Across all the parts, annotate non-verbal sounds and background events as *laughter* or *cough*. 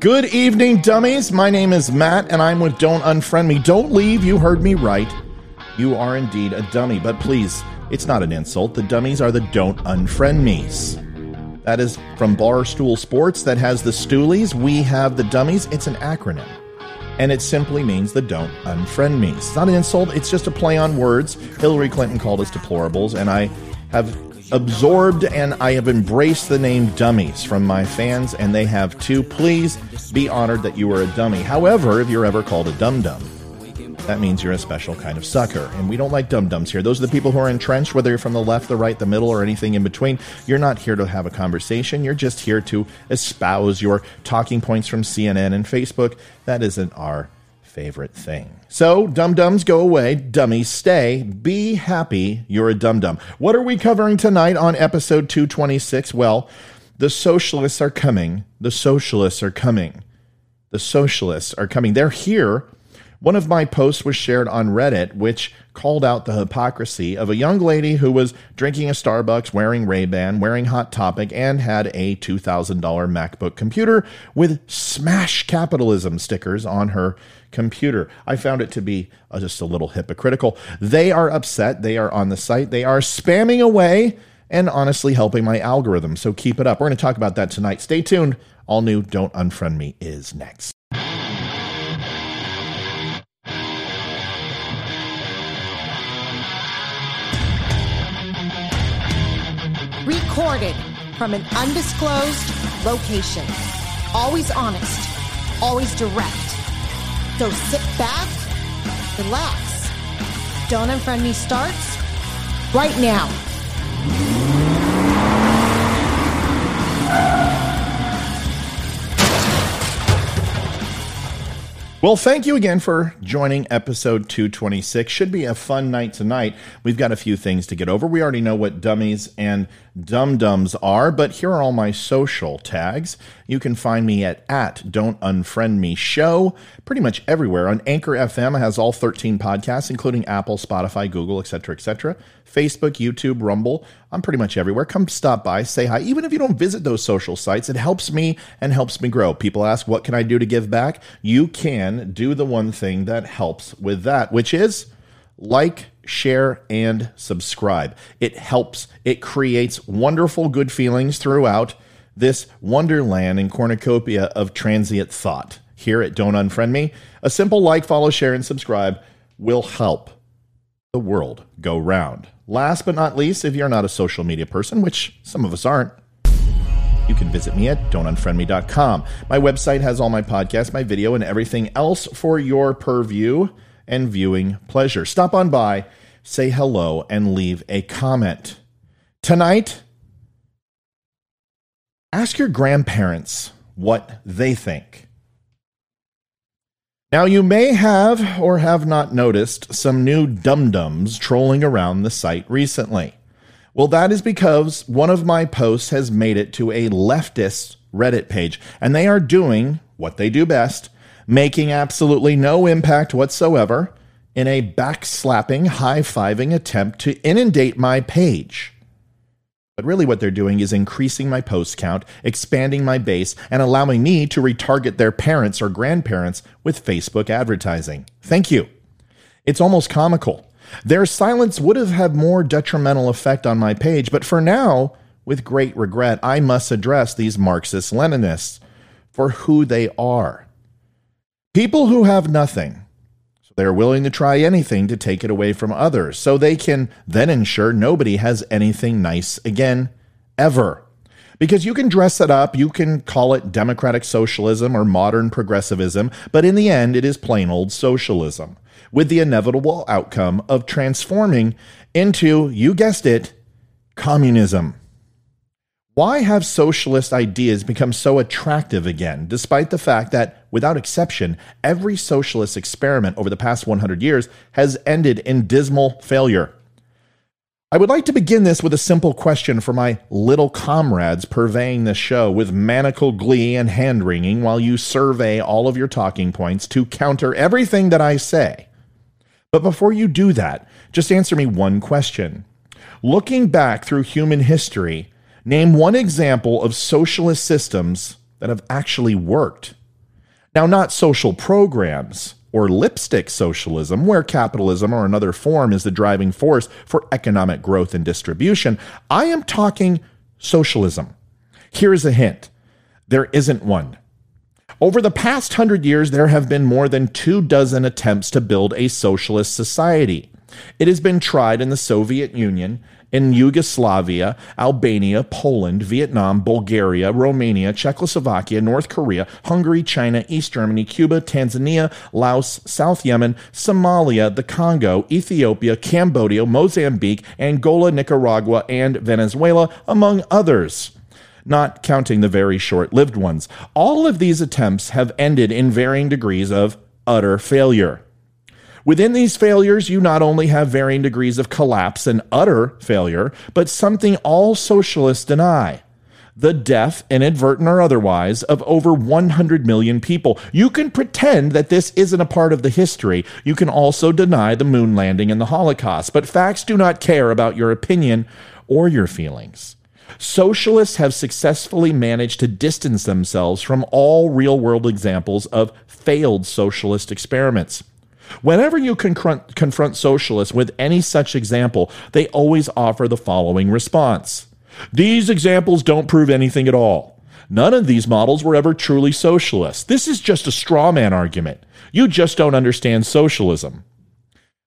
Good evening, dummies. My name is Matt, and I'm with Don't Unfriend Me. Don't leave. You heard me right. You are indeed a dummy, but please, it's not an insult. The dummies are the Don't Unfriend Me's. That is from Barstool Sports, that has the Stoolies. We have the dummies. It's an acronym. And it simply means the Don't Unfriend Me. It's not an insult, it's just a play on words. Hillary Clinton called us deplorables, and I have absorbed and I have embraced the name dummies from my fans, and they have too. Please be honored that you are a dummy. However, if you're ever called a dum dum, that means you're a special kind of sucker. And we don't like dum dums here. Those are the people who are entrenched, whether you're from the left, the right, the middle, or anything in between. You're not here to have a conversation. You're just here to espouse your talking points from CNN and Facebook. That isn't our favorite thing. So, dum dums go away, dummies stay. Be happy you're a dum dum. What are we covering tonight on episode 226? Well, the socialists are coming. The socialists are coming. The socialists are coming. They're here. One of my posts was shared on Reddit, which called out the hypocrisy of a young lady who was drinking a Starbucks, wearing Ray-Ban, wearing Hot Topic, and had a $2,000 MacBook computer with Smash Capitalism stickers on her computer. I found it to be uh, just a little hypocritical. They are upset. They are on the site. They are spamming away and honestly helping my algorithm. So keep it up. We're going to talk about that tonight. Stay tuned. All new Don't Unfriend Me is next. Recorded from an undisclosed location. Always honest, always direct. So sit back, relax. Don't Unfriend Me starts right now. Well, thank you again for joining episode 226. Should be a fun night tonight. We've got a few things to get over. We already know what dummies and dum dums are, but here are all my social tags. You can find me at, at Don't Unfriend Me Show pretty much everywhere. On Anchor FM has all 13 podcasts, including Apple, Spotify, Google, etc., etc. Facebook, YouTube, Rumble. I'm pretty much everywhere. Come stop by, say hi. Even if you don't visit those social sites, it helps me and helps me grow. People ask, what can I do to give back? You can do the one thing that helps with that, which is like, share, and subscribe. It helps. It creates wonderful, good feelings throughout this wonderland and cornucopia of transient thought. Here at Don't Unfriend Me, a simple like, follow, share, and subscribe will help the world go round. Last but not least, if you're not a social media person, which some of us aren't, you can visit me at don'tunfriendme.com. My website has all my podcasts, my video, and everything else for your purview and viewing pleasure. Stop on by, say hello, and leave a comment. Tonight, ask your grandparents what they think. Now, you may have or have not noticed some new dum dums trolling around the site recently. Well, that is because one of my posts has made it to a leftist Reddit page, and they are doing what they do best, making absolutely no impact whatsoever in a backslapping, high fiving attempt to inundate my page. But really, what they're doing is increasing my post count, expanding my base, and allowing me to retarget their parents or grandparents with Facebook advertising. Thank you. It's almost comical. Their silence would have had more detrimental effect on my page, but for now, with great regret, I must address these Marxist Leninists for who they are. People who have nothing. So they're willing to try anything to take it away from others, so they can then ensure nobody has anything nice again, ever. Because you can dress it up, you can call it democratic socialism or modern progressivism, but in the end, it is plain old socialism, with the inevitable outcome of transforming into, you guessed it, Communism. Why have socialist ideas become so attractive again, despite the fact that, without exception, every socialist experiment over the past 100 years has ended in dismal failure? I would like to begin this with a simple question for my little comrades purveying this show with manacled glee and hand wringing while you survey all of your talking points to counter everything that I say. But before you do that, just answer me one question. Looking back through human history, Name one example of socialist systems that have actually worked. Now, not social programs or lipstick socialism, where capitalism or another form is the driving force for economic growth and distribution. I am talking socialism. Here's a hint there isn't one. Over the past hundred years, there have been more than two dozen attempts to build a socialist society. It has been tried in the Soviet Union, in Yugoslavia, Albania, Poland, Vietnam, Bulgaria, Romania, Czechoslovakia, North Korea, Hungary, China, East Germany, Cuba, Tanzania, Laos, South Yemen, Somalia, the Congo, Ethiopia, Cambodia, Mozambique, Angola, Nicaragua, and Venezuela, among others not counting the very short lived ones. All of these attempts have ended in varying degrees of utter failure. Within these failures, you not only have varying degrees of collapse and utter failure, but something all socialists deny the death, inadvertent or otherwise, of over 100 million people. You can pretend that this isn't a part of the history. You can also deny the moon landing and the Holocaust, but facts do not care about your opinion or your feelings. Socialists have successfully managed to distance themselves from all real world examples of failed socialist experiments. Whenever you confront, confront socialists with any such example, they always offer the following response These examples don't prove anything at all. None of these models were ever truly socialist. This is just a straw man argument. You just don't understand socialism.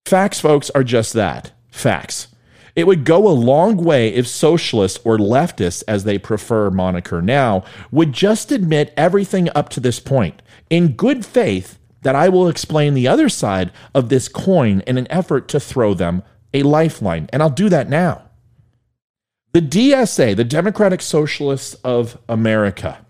Facts, folks, are just that facts. It would go a long way if socialists or leftists, as they prefer moniker now, would just admit everything up to this point in good faith that I will explain the other side of this coin in an effort to throw them a lifeline. And I'll do that now. The DSA, the Democratic Socialists of America,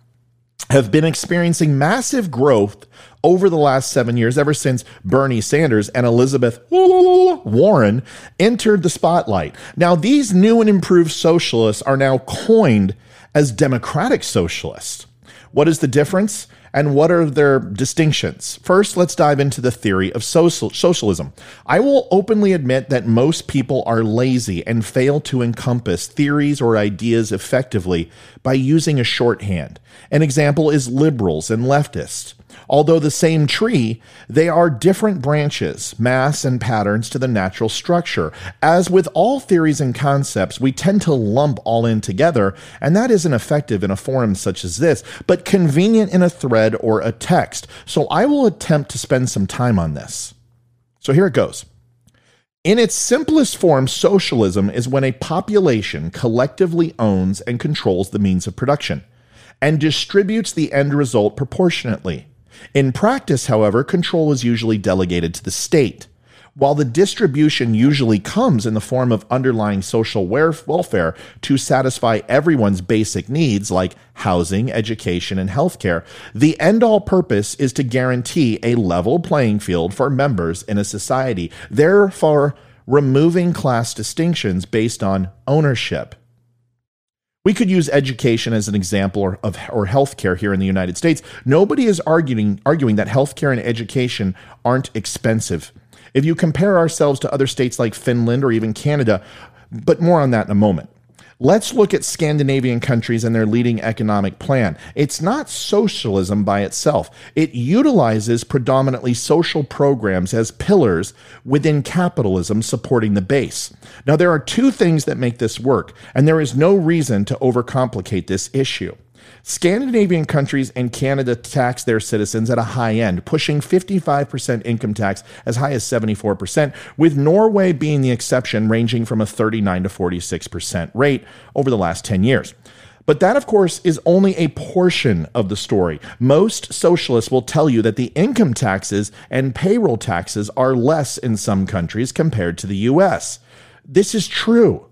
have been experiencing massive growth over the last seven years, ever since Bernie Sanders and Elizabeth Warren entered the spotlight. Now, these new and improved socialists are now coined as democratic socialists. What is the difference? And what are their distinctions? First, let's dive into the theory of social, socialism. I will openly admit that most people are lazy and fail to encompass theories or ideas effectively by using a shorthand. An example is liberals and leftists. Although the same tree, they are different branches, mass, and patterns to the natural structure. As with all theories and concepts, we tend to lump all in together, and that isn't effective in a forum such as this, but convenient in a thread or a text. So I will attempt to spend some time on this. So here it goes. In its simplest form, socialism is when a population collectively owns and controls the means of production and distributes the end result proportionately. In practice, however, control is usually delegated to the state. While the distribution usually comes in the form of underlying social welfare to satisfy everyone's basic needs like housing, education, and healthcare, the end all purpose is to guarantee a level playing field for members in a society, therefore, removing class distinctions based on ownership. We could use education as an example or, of or healthcare here in the United States. Nobody is arguing arguing that healthcare and education aren't expensive. If you compare ourselves to other states like Finland or even Canada, but more on that in a moment. Let's look at Scandinavian countries and their leading economic plan. It's not socialism by itself. It utilizes predominantly social programs as pillars within capitalism supporting the base. Now, there are two things that make this work, and there is no reason to overcomplicate this issue. Scandinavian countries and Canada tax their citizens at a high end, pushing 55% income tax as high as 74%, with Norway being the exception, ranging from a 39 to 46% rate over the last 10 years. But that, of course, is only a portion of the story. Most socialists will tell you that the income taxes and payroll taxes are less in some countries compared to the US. This is true.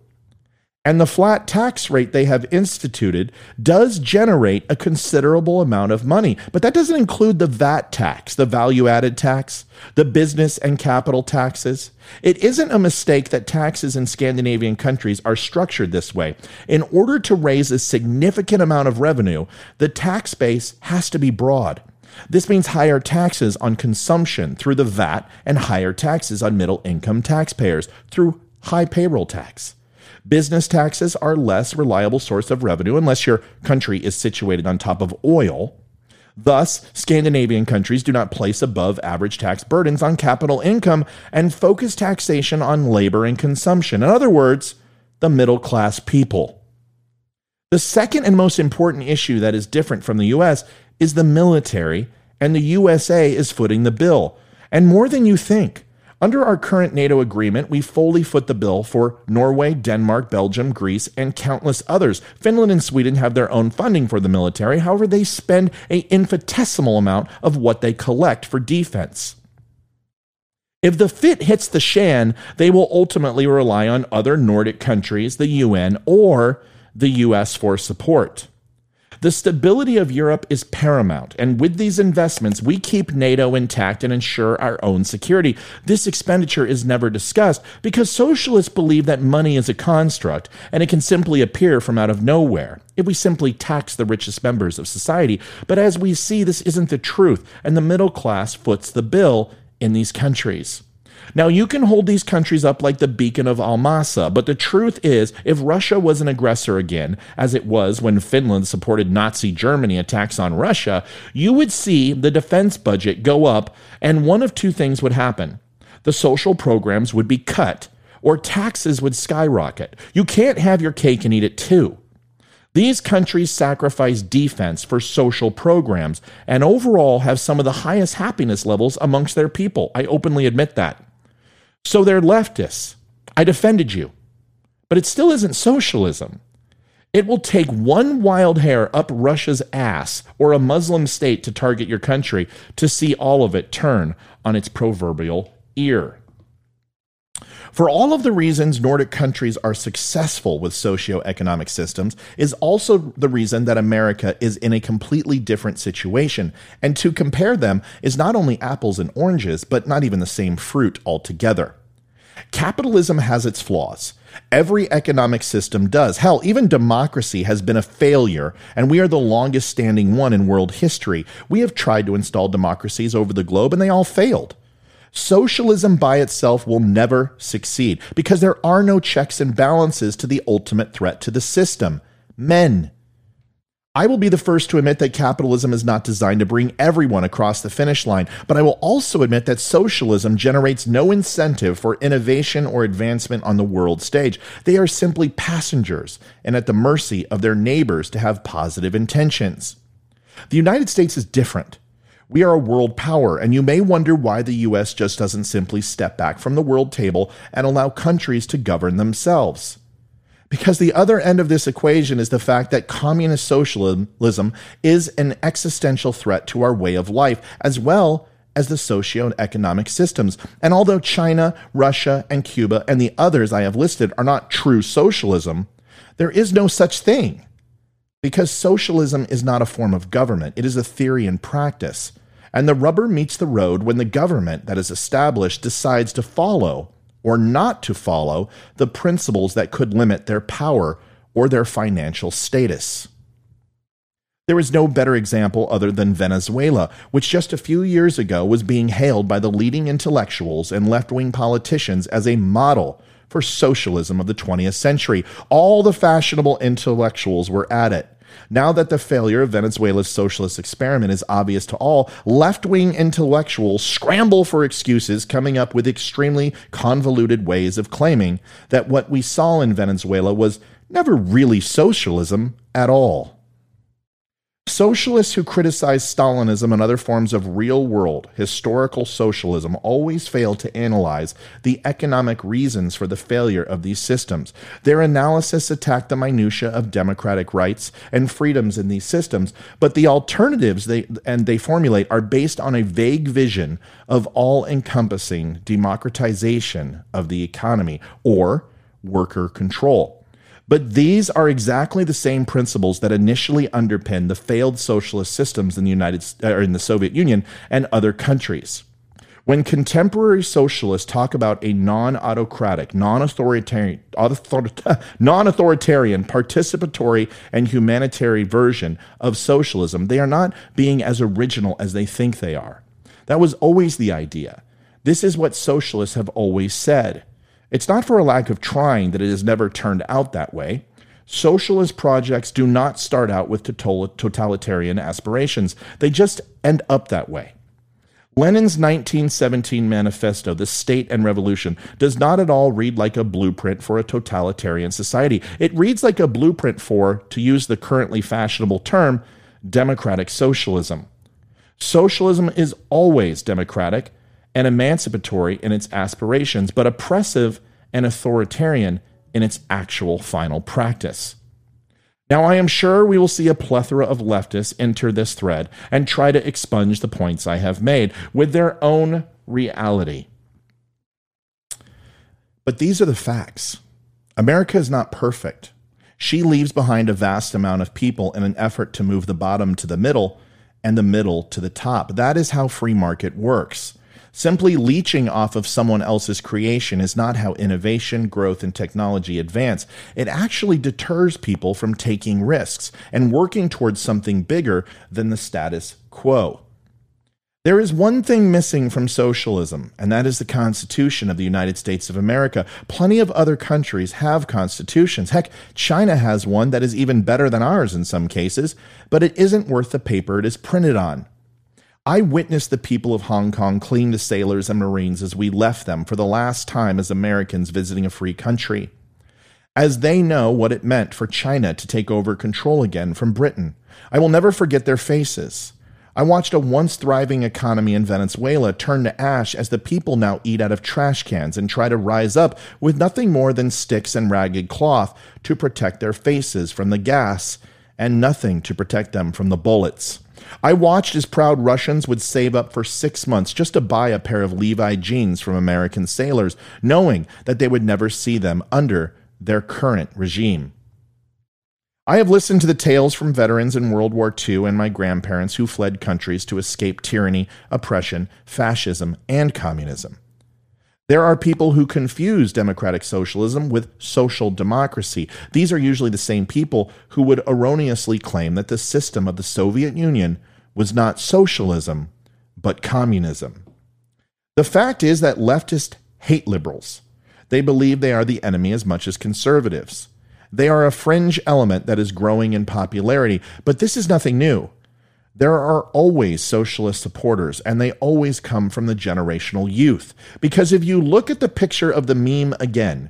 And the flat tax rate they have instituted does generate a considerable amount of money. But that doesn't include the VAT tax, the value added tax, the business and capital taxes. It isn't a mistake that taxes in Scandinavian countries are structured this way. In order to raise a significant amount of revenue, the tax base has to be broad. This means higher taxes on consumption through the VAT and higher taxes on middle income taxpayers through high payroll tax. Business taxes are less reliable source of revenue unless your country is situated on top of oil. Thus, Scandinavian countries do not place above average tax burdens on capital income and focus taxation on labor and consumption. In other words, the middle class people. The second and most important issue that is different from the US is the military, and the USA is footing the bill. And more than you think. Under our current NATO agreement, we fully foot the bill for Norway, Denmark, Belgium, Greece, and countless others. Finland and Sweden have their own funding for the military. However, they spend an infinitesimal amount of what they collect for defense. If the fit hits the shan, they will ultimately rely on other Nordic countries, the UN, or the US for support. The stability of Europe is paramount, and with these investments, we keep NATO intact and ensure our own security. This expenditure is never discussed because socialists believe that money is a construct and it can simply appear from out of nowhere if we simply tax the richest members of society. But as we see, this isn't the truth, and the middle class foots the bill in these countries. Now, you can hold these countries up like the beacon of Almasa, but the truth is, if Russia was an aggressor again, as it was when Finland supported Nazi Germany attacks on Russia, you would see the defense budget go up, and one of two things would happen. The social programs would be cut, or taxes would skyrocket. You can't have your cake and eat it too. These countries sacrifice defense for social programs and overall have some of the highest happiness levels amongst their people. I openly admit that. So they're leftists. I defended you. But it still isn't socialism. It will take one wild hair up Russia's ass or a Muslim state to target your country to see all of it turn on its proverbial ear. For all of the reasons Nordic countries are successful with socioeconomic systems is also the reason that America is in a completely different situation. And to compare them is not only apples and oranges, but not even the same fruit altogether. Capitalism has its flaws. Every economic system does. Hell, even democracy has been a failure, and we are the longest standing one in world history. We have tried to install democracies over the globe, and they all failed. Socialism by itself will never succeed because there are no checks and balances to the ultimate threat to the system men. I will be the first to admit that capitalism is not designed to bring everyone across the finish line, but I will also admit that socialism generates no incentive for innovation or advancement on the world stage. They are simply passengers and at the mercy of their neighbors to have positive intentions. The United States is different. We are a world power, and you may wonder why the US just doesn't simply step back from the world table and allow countries to govern themselves. Because the other end of this equation is the fact that communist socialism is an existential threat to our way of life, as well as the socio-economic systems. And although China, Russia, and Cuba, and the others I have listed are not true socialism, there is no such thing. Because socialism is not a form of government, it is a theory and practice and the rubber meets the road when the government that is established decides to follow or not to follow the principles that could limit their power or their financial status. There is no better example other than Venezuela, which just a few years ago was being hailed by the leading intellectuals and left wing politicians as a model for socialism of the 20th century. All the fashionable intellectuals were at it. Now that the failure of Venezuela's socialist experiment is obvious to all, left wing intellectuals scramble for excuses, coming up with extremely convoluted ways of claiming that what we saw in Venezuela was never really socialism at all. Socialists who criticize Stalinism and other forms of real world historical socialism always fail to analyze the economic reasons for the failure of these systems. Their analysis attack the minutiae of democratic rights and freedoms in these systems, but the alternatives they and they formulate are based on a vague vision of all-encompassing democratization of the economy or worker control. But these are exactly the same principles that initially underpin the failed socialist systems in the United uh, or in the Soviet Union and other countries. When contemporary socialists talk about a non-autocratic, non-authoritarian, *laughs* non-authoritarian, participatory and humanitarian version of socialism, they are not being as original as they think they are. That was always the idea. This is what socialists have always said. It's not for a lack of trying that it has never turned out that way. Socialist projects do not start out with totalitarian aspirations, they just end up that way. Lenin's 1917 manifesto, The State and Revolution, does not at all read like a blueprint for a totalitarian society. It reads like a blueprint for, to use the currently fashionable term, democratic socialism. Socialism is always democratic, and emancipatory in its aspirations, but oppressive and authoritarian in its actual final practice. Now, I am sure we will see a plethora of leftists enter this thread and try to expunge the points I have made with their own reality. But these are the facts. America is not perfect. She leaves behind a vast amount of people in an effort to move the bottom to the middle and the middle to the top. That is how free market works. Simply leeching off of someone else's creation is not how innovation, growth, and technology advance. It actually deters people from taking risks and working towards something bigger than the status quo. There is one thing missing from socialism, and that is the Constitution of the United States of America. Plenty of other countries have constitutions. Heck, China has one that is even better than ours in some cases, but it isn't worth the paper it is printed on. I witnessed the people of Hong Kong cling to sailors and Marines as we left them for the last time as Americans visiting a free country. As they know what it meant for China to take over control again from Britain, I will never forget their faces. I watched a once thriving economy in Venezuela turn to ash as the people now eat out of trash cans and try to rise up with nothing more than sticks and ragged cloth to protect their faces from the gas and nothing to protect them from the bullets. I watched as proud Russians would save up for six months just to buy a pair of Levi jeans from American sailors, knowing that they would never see them under their current regime. I have listened to the tales from veterans in World War II and my grandparents who fled countries to escape tyranny, oppression, fascism, and communism. There are people who confuse democratic socialism with social democracy. These are usually the same people who would erroneously claim that the system of the Soviet Union was not socialism, but communism. The fact is that leftists hate liberals. They believe they are the enemy as much as conservatives. They are a fringe element that is growing in popularity, but this is nothing new. There are always socialist supporters, and they always come from the generational youth. Because if you look at the picture of the meme again,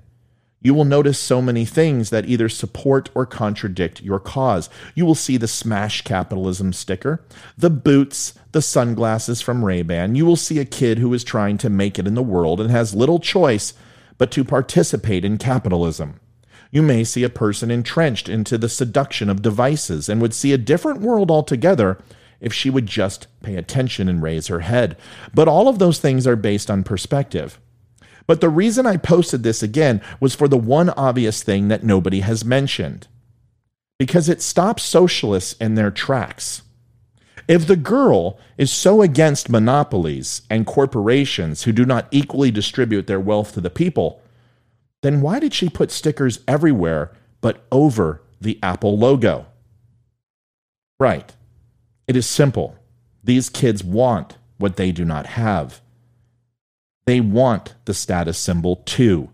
you will notice so many things that either support or contradict your cause. You will see the smash capitalism sticker, the boots, the sunglasses from Ray-Ban. You will see a kid who is trying to make it in the world and has little choice but to participate in capitalism. You may see a person entrenched into the seduction of devices and would see a different world altogether if she would just pay attention and raise her head. But all of those things are based on perspective. But the reason I posted this again was for the one obvious thing that nobody has mentioned because it stops socialists in their tracks. If the girl is so against monopolies and corporations who do not equally distribute their wealth to the people, then why did she put stickers everywhere but over the Apple logo? Right. It is simple. These kids want what they do not have. They want the status symbol too.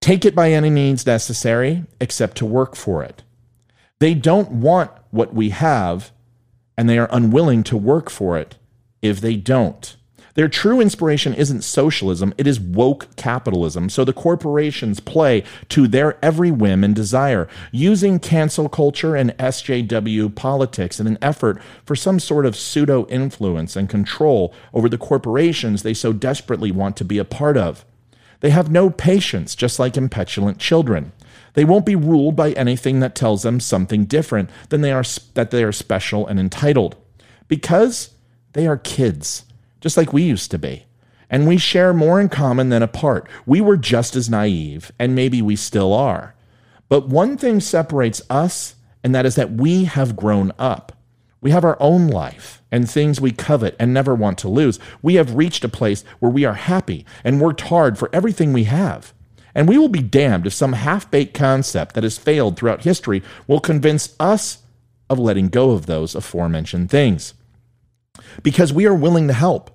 Take it by any means necessary, except to work for it. They don't want what we have, and they are unwilling to work for it if they don't. Their true inspiration isn't socialism, it is woke capitalism. So the corporations play to their every whim and desire, using cancel culture and SJW politics in an effort for some sort of pseudo influence and control over the corporations they so desperately want to be a part of. They have no patience, just like impetulant children. They won't be ruled by anything that tells them something different than they are that they are special and entitled because they are kids just like we used to be. And we share more in common than apart. We were just as naive, and maybe we still are. But one thing separates us, and that is that we have grown up. We have our own life and things we covet and never want to lose. We have reached a place where we are happy and worked hard for everything we have. And we will be damned if some half baked concept that has failed throughout history will convince us of letting go of those aforementioned things. Because we are willing to help,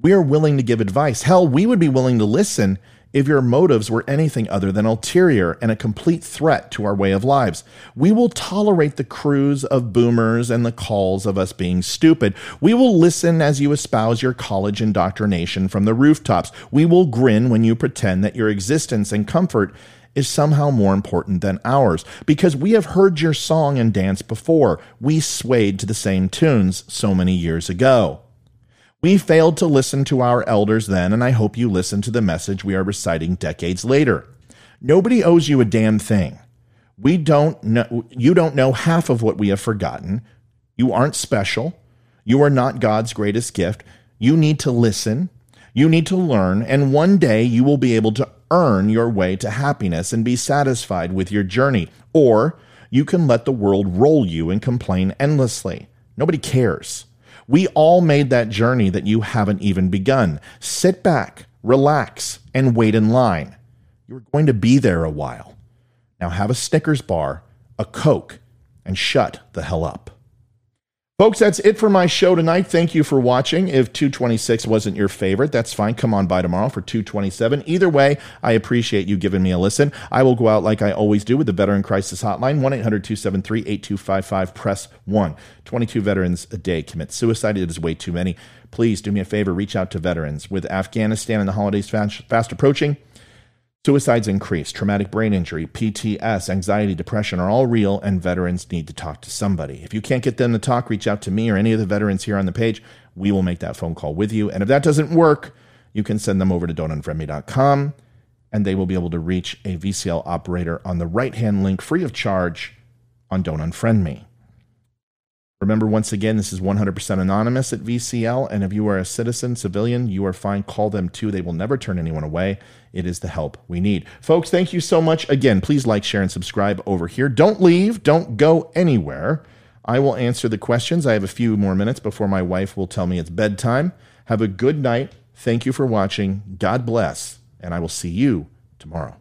we are willing to give advice. Hell, we would be willing to listen if your motives were anything other than ulterior and a complete threat to our way of lives. We will tolerate the crews of boomers and the calls of us being stupid. We will listen as you espouse your college indoctrination from the rooftops. We will grin when you pretend that your existence and comfort is somehow more important than ours because we have heard your song and dance before. We swayed to the same tunes so many years ago. We failed to listen to our elders then, and I hope you listen to the message we are reciting decades later. Nobody owes you a damn thing. We don't know, you don't know half of what we have forgotten. You aren't special. You are not God's greatest gift. You need to listen. You need to learn, and one day you will be able to earn your way to happiness and be satisfied with your journey. Or you can let the world roll you and complain endlessly. Nobody cares. We all made that journey that you haven't even begun. Sit back, relax, and wait in line. You're going to be there a while. Now have a Snickers bar, a Coke, and shut the hell up. Folks, that's it for my show tonight. Thank you for watching. If 226 wasn't your favorite, that's fine. Come on by tomorrow for 227. Either way, I appreciate you giving me a listen. I will go out like I always do with the Veteran Crisis Hotline, 1 800 273 8255. Press 1. 22 veterans a day commit suicide. It is way too many. Please do me a favor, reach out to veterans. With Afghanistan and the holidays fast, fast approaching, Suicides increase, traumatic brain injury, PTS, anxiety, depression are all real, and veterans need to talk to somebody. If you can't get them to talk, reach out to me or any of the veterans here on the page. We will make that phone call with you. And if that doesn't work, you can send them over to don'tunfriendme.com and they will be able to reach a VCL operator on the right hand link free of charge on Don't Unfriend Me. Remember, once again, this is 100% anonymous at VCL. And if you are a citizen, civilian, you are fine. Call them too. They will never turn anyone away. It is the help we need. Folks, thank you so much. Again, please like, share, and subscribe over here. Don't leave, don't go anywhere. I will answer the questions. I have a few more minutes before my wife will tell me it's bedtime. Have a good night. Thank you for watching. God bless. And I will see you tomorrow.